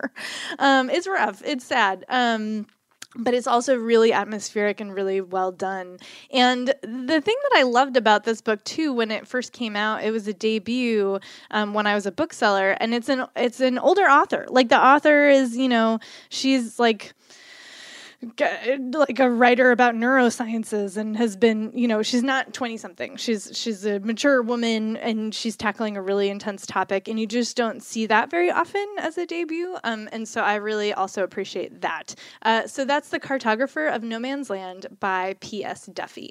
S1: um, it's rough it's sad um, but it's also really atmospheric and really well done. And the thing that I loved about this book too, when it first came out, it was a debut um, when I was a bookseller, and it's an it's an older author. Like the author is, you know, she's like like a writer about neurosciences and has been you know she's not 20 something she's she's a mature woman and she's tackling a really intense topic and you just don't see that very often as a debut um, and so i really also appreciate that uh, so that's the cartographer of no man's land by ps duffy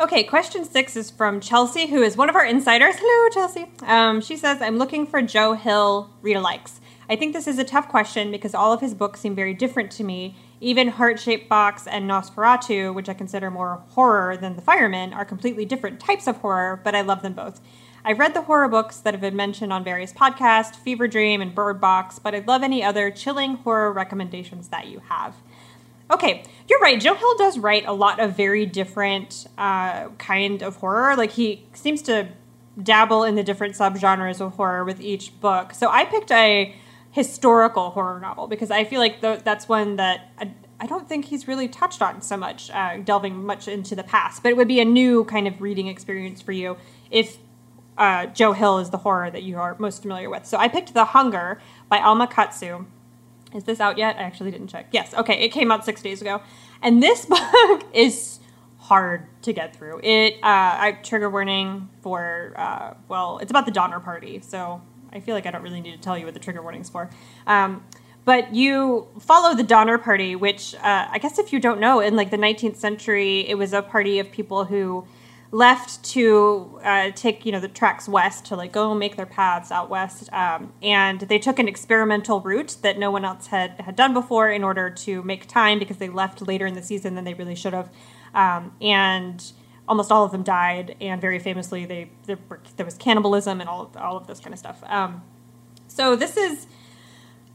S2: Okay, question six is from Chelsea, who is one of our insiders. Hello, Chelsea. Um, she says, I'm looking for Joe Hill read likes. I think this is a tough question because all of his books seem very different to me, even Heart Shaped Box and Nosferatu, which I consider more horror than The Fireman, are completely different types of horror, but I love them both. I've read the horror books that have been mentioned on various podcasts, Fever Dream and Bird Box, but I'd love any other chilling horror recommendations that you have. Okay, you're right. Joe Hill does write a lot of very different uh, kind of horror. Like he seems to dabble in the different subgenres of horror with each book. So I picked a historical horror novel because I feel like the, that's one that I, I, don't think he's really touched on so much, uh, delving much into the past. But it would be a new kind of reading experience for you if uh, Joe Hill is the horror that you are most familiar with. So I picked The Hunger by Alma Katsu. Is this out yet? I actually didn't check. Yes, okay, it came out six days ago. And this book is hard to get through. It, uh, I trigger warning for, uh, well, it's about the Donner Party, so I feel like I don't really need to tell you what the trigger warning's for. Um, but you follow the Donner Party, which uh, I guess if you don't know, in like the 19th century, it was a party of people who left to uh, take you know the tracks west to like go make their paths out west, um, and they took an experimental route that no one else had had done before in order to make time because they left later in the season than they really should have, um, and almost all of them died, and very famously, they there, were, there was cannibalism and all of, all of this kind of stuff. Um, so this is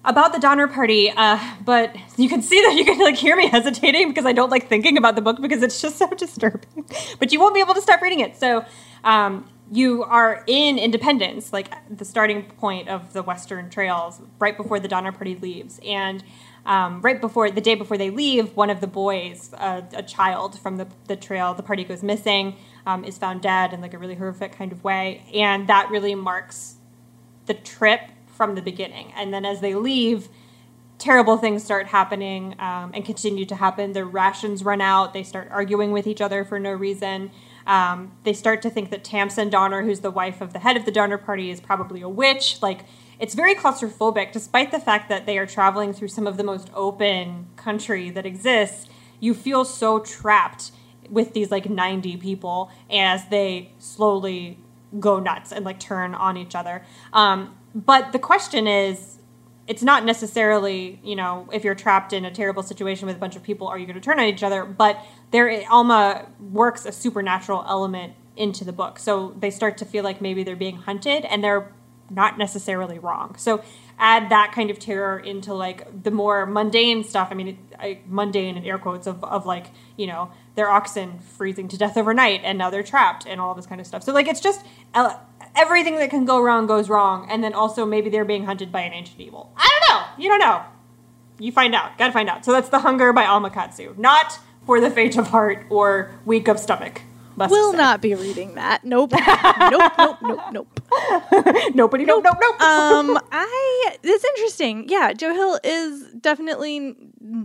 S2: about the Donner Party, uh, but you can see that you can like hear me hesitating because I don't like thinking about the book because it's just so disturbing. but you won't be able to stop reading it. So um, you are in Independence, like the starting point of the Western Trails, right before the Donner Party leaves, and um, right before the day before they leave, one of the boys, uh, a child from the, the trail, the party goes missing, um, is found dead in like a really horrific kind of way, and that really marks the trip from the beginning. And then as they leave, terrible things start happening um, and continue to happen. Their rations run out. They start arguing with each other for no reason. Um, they start to think that Tamsen Donner, who's the wife of the head of the Donner Party, is probably a witch. Like it's very claustrophobic, despite the fact that they are traveling through some of the most open country that exists. You feel so trapped with these like 90 people as they slowly go nuts and like turn on each other. Um, but the question is it's not necessarily, you know, if you're trapped in a terrible situation with a bunch of people, are you going to turn on each other? But there, Alma works a supernatural element into the book. So they start to feel like maybe they're being hunted and they're not necessarily wrong. So add that kind of terror into like the more mundane stuff. I mean, I, mundane in air quotes of, of like, you know, their oxen freezing to death overnight and now they're trapped and all this kind of stuff. So like it's just uh, everything that can go wrong goes wrong. And then also maybe they're being hunted by an ancient evil. I don't know. You don't know. You find out. Gotta find out. So that's The Hunger by Alma Katsu. Not for the faint of heart or weak of stomach.
S1: Will not be reading that. Nope. nope. Nope. Nope. Nope.
S2: Nobody. Nope. Nope. Nope.
S1: um, I. It's interesting. Yeah, Joe Hill is definitely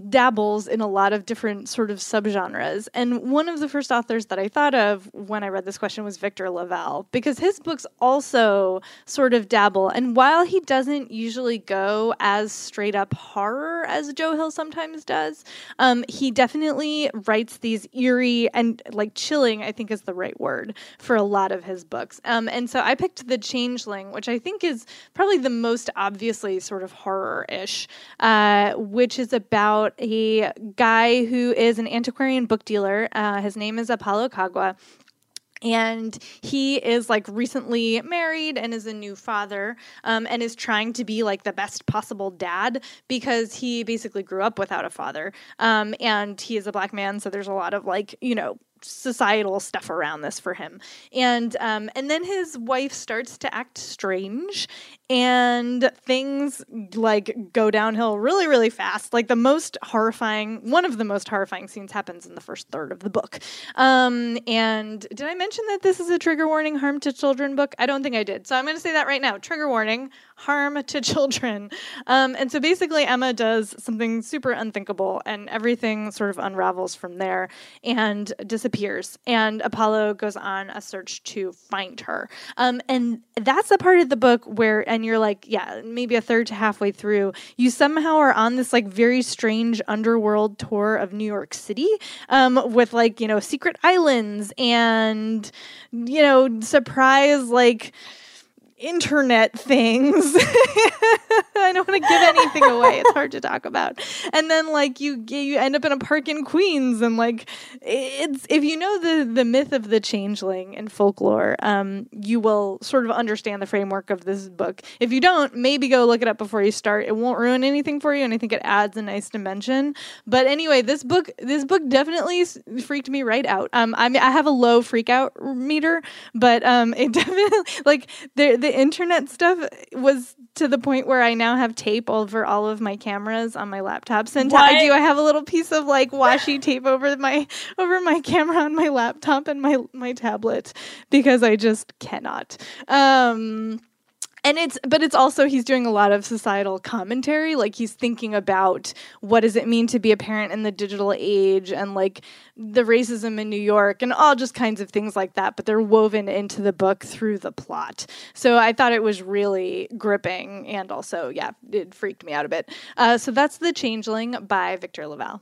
S1: dabbles in a lot of different sort of subgenres, and one of the first authors that I thought of when I read this question was Victor LaValle because his books also sort of dabble. And while he doesn't usually go as straight up horror as Joe Hill sometimes does, um, he definitely writes these eerie and like chilling. I think is the right word for a lot of his books. Um, and so I picked The Changeling, which I think is probably the most obviously sort of horror ish, uh, which is about a guy who is an antiquarian book dealer. Uh, his name is Apollo Kagwa and he is like recently married and is a new father um, and is trying to be like the best possible dad because he basically grew up without a father. Um, and he is a black man so there's a lot of like you know societal stuff around this for him. And um, and then his wife starts to act strange and things like go downhill really really fast. Like the most horrifying one of the most horrifying scenes happens in the first third of the book. Um, and did i mention that this is a trigger warning harm to children book? I don't think i did. So i'm going to say that right now. Trigger warning harm to children. Um, and so basically emma does something super unthinkable and everything sort of unravels from there and disappears. And apollo goes on a search to find her. Um, and that's the part of the book where and you're like, yeah, maybe a third to halfway through, you somehow are on this like very strange underworld tour of New York City um, with like, you know, secret islands and, you know, surprise like internet things. I don't want to give anything away. It's hard to talk about. And then like you you end up in a park in Queens and like it's if you know the the myth of the changeling in folklore, um, you will sort of understand the framework of this book. If you don't, maybe go look it up before you start. It won't ruin anything for you and I think it adds a nice dimension. But anyway, this book this book definitely freaked me right out. Um I mean I have a low freak out meter, but um it definitely like the the internet stuff was to the point where I now have tape over all of my cameras on my laptops. And? I do. I have a little piece of like washi tape over my over my camera on my laptop and my my tablet because I just cannot. Um and it's but it's also he's doing a lot of societal commentary. Like he's thinking about what does it mean to be a parent in the digital age and like the racism in New York and all just kinds of things like that but they're woven into the book through the plot. So I thought it was really gripping and also yeah it freaked me out a bit. Uh, so that's the changeling by Victor LaValle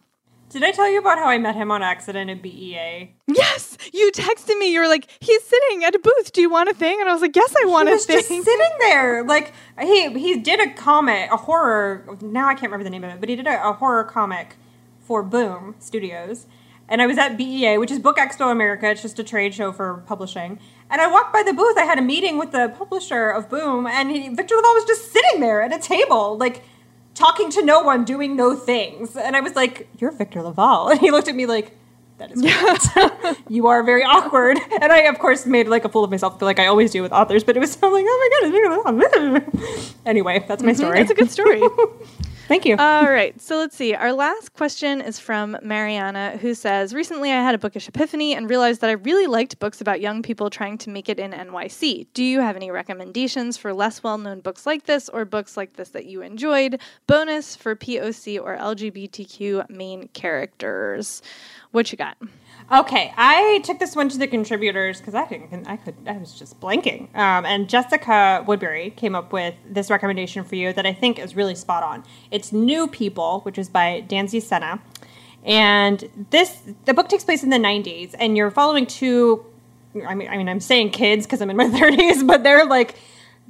S2: Did I tell you about how I met him on accident at BEA?
S1: yes you texted me you were like he's sitting at a booth do you want a thing and I was like yes I want
S2: he
S1: a
S2: was
S1: thing
S2: just sitting there. Like he he did a comic, a horror. Now I can't remember the name of it, but he did a, a horror comic for Boom Studios. And I was at BEA, which is Book Expo America. It's just a trade show for publishing. And I walked by the booth. I had a meeting with the publisher of Boom, and he, Victor LaValle was just sitting there at a table, like talking to no one, doing no things. And I was like, "You're Victor LaValle," and he looked at me like. That is correct. you are very awkward. And I, of course, made like a fool of myself, like I always do with authors, but it was so like, oh my god, it's Victor LaValle. anyway, that's my mm-hmm, story.
S1: it's a good story
S2: Thank you.
S1: All right. So let's see. Our last question is from Mariana, who says Recently I had a bookish epiphany and realized that I really liked books about young people trying to make it in NYC. Do you have any recommendations for less well known books like this or books like this that you enjoyed? Bonus for POC or LGBTQ main characters. What you got?
S2: Okay, I took this one to the contributors because I didn't. I could. I was just blanking. Um, and Jessica Woodbury came up with this recommendation for you that I think is really spot on. It's New People, which is by Danzy Senna, and this the book takes place in the '90s, and you're following two. I mean, I mean, I'm saying kids because I'm in my 30s, but they're like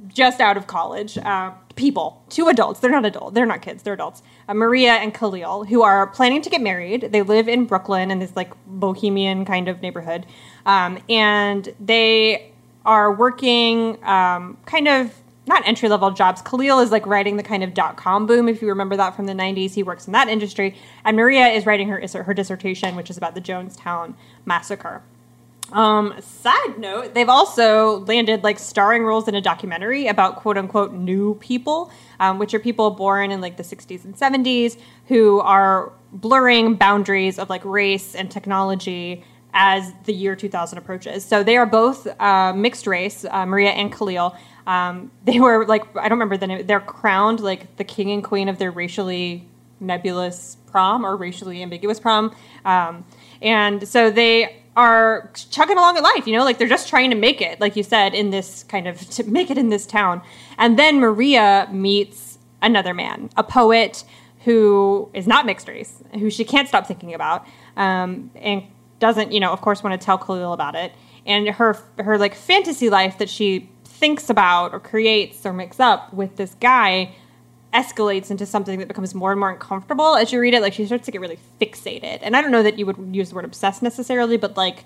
S2: just out of college. Uh, people, two adults. They're not adults. They're not kids. They're adults. Uh, Maria and Khalil, who are planning to get married. They live in Brooklyn in this like bohemian kind of neighborhood, um, and they are working um, kind of not entry level jobs. Khalil is like writing the kind of dot com boom, if you remember that from the 90s. He works in that industry. And Maria is writing her, her dissertation, which is about the Jonestown massacre. Um, side note, they've also landed like starring roles in a documentary about quote unquote new people, um, which are people born in like the 60s and 70s who are blurring boundaries of like race and technology as the year 2000 approaches. So they are both uh, mixed race, uh, Maria and Khalil. Um, they were like, I don't remember the name, they're crowned like the king and queen of their racially nebulous prom or racially ambiguous prom. Um, and so they are chugging along at life, you know, like they're just trying to make it, like you said, in this kind of to make it in this town. And then Maria meets another man, a poet who is not mixed race, who she can't stop thinking about, um, and doesn't, you know, of course, want to tell Khalil about it. And her her like fantasy life that she thinks about or creates or makes up with this guy escalates into something that becomes more and more uncomfortable as you read it. Like she starts to get really fixated. And I don't know that you would use the word obsessed necessarily, but like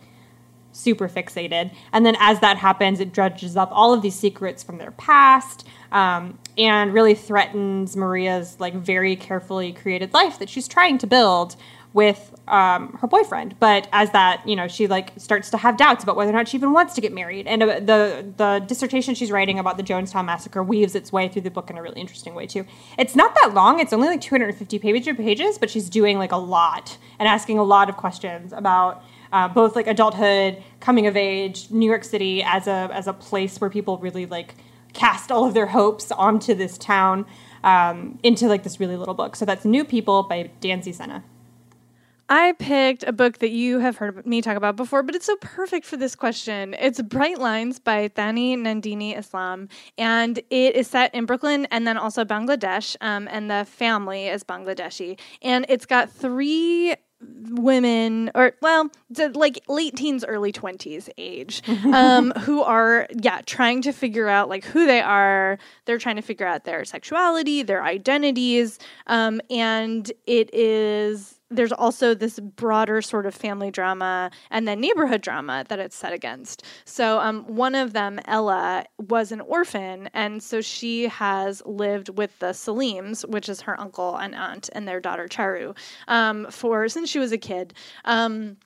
S2: super fixated. And then as that happens, it dredges up all of these secrets from their past um, and really threatens Maria's like very carefully created life that she's trying to build with um, her boyfriend. But as that, you know, she like starts to have doubts about whether or not she even wants to get married. And uh, the the dissertation she's writing about the Jonestown massacre weaves its way through the book in a really interesting way too. It's not that long; it's only like 250 pages, but she's doing like a lot and asking a lot of questions about. Uh, both like adulthood, coming of age, New York City as a as a place where people really like cast all of their hopes onto this town um, into like this really little book. So that's New People by Danzy Senna.
S1: I picked a book that you have heard me talk about before, but it's so perfect for this question. It's Bright Lines by Tanwi Nandini Islam, and it is set in Brooklyn and then also Bangladesh, um, and the family is Bangladeshi. And it's got three women or well like late teens early 20s age um, who are yeah trying to figure out like who they are they're trying to figure out their sexuality their identities um, and it is there's also this broader sort of family drama and then neighborhood drama that it's set against. So, um, one of them, Ella, was an orphan, and so she has lived with the Salims, which is her uncle and aunt, and their daughter Charu, um, for since she was a kid. Um,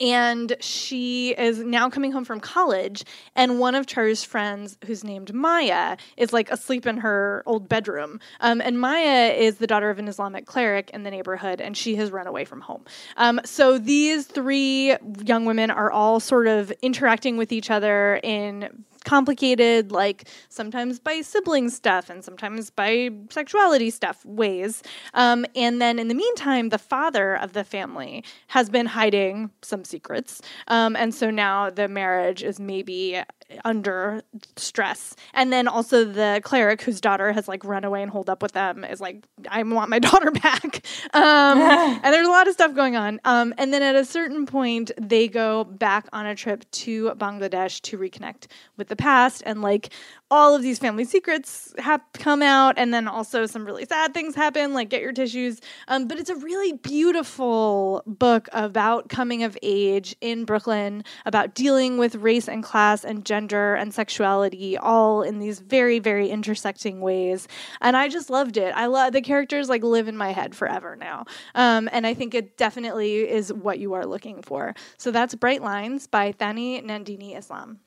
S1: and she is now coming home from college and one of Charu's friends who's named maya is like asleep in her old bedroom. Um, and maya is the daughter of an islamic cleric in the neighborhood and she has run away from home. Um, so these three young women are all sort of interacting with each other in complicated, like sometimes by sibling stuff and sometimes by sexuality stuff ways. Um, and then in the meantime, the father of the family has been hiding some secrets. Um, and so now the marriage is maybe under stress. And then also the cleric whose daughter has like run away and holed up with them is like, I want my daughter back. Um, and there's a lot of stuff going on. Um, and then at a certain point, they go back on a trip to Bangladesh to reconnect with the past and like all of these family secrets have come out and then also some really sad things happen like get your tissues um, but it's a really beautiful book about coming of age in brooklyn about dealing with race and class and gender and sexuality all in these very very intersecting ways. And i just loved it. I love the characters like live in my head forever now. Um, and i think it definitely is what you are looking for. So that's bright lines by tanwi nandini islam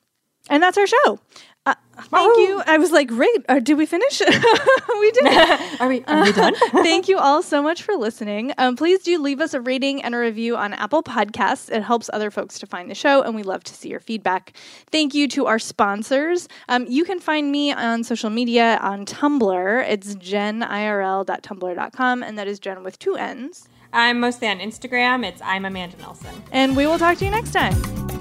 S1: and that's our show. Uh, thank you. I was like, great. Uh, did we finish? we did.
S2: are we, are we done?
S1: thank you all so much for listening. Um, please do leave us a rating and a review on Apple Podcasts. It helps other folks to find the show, and we love to see your feedback. Thank you to our sponsors. Um, you can find me on social media on Tumblr. It's jennirl.tumblr.com, and that is Jen with two N's.
S2: I'm mostly on Instagram. It's I'm Amanda Nelson.
S1: And we will talk to you next time.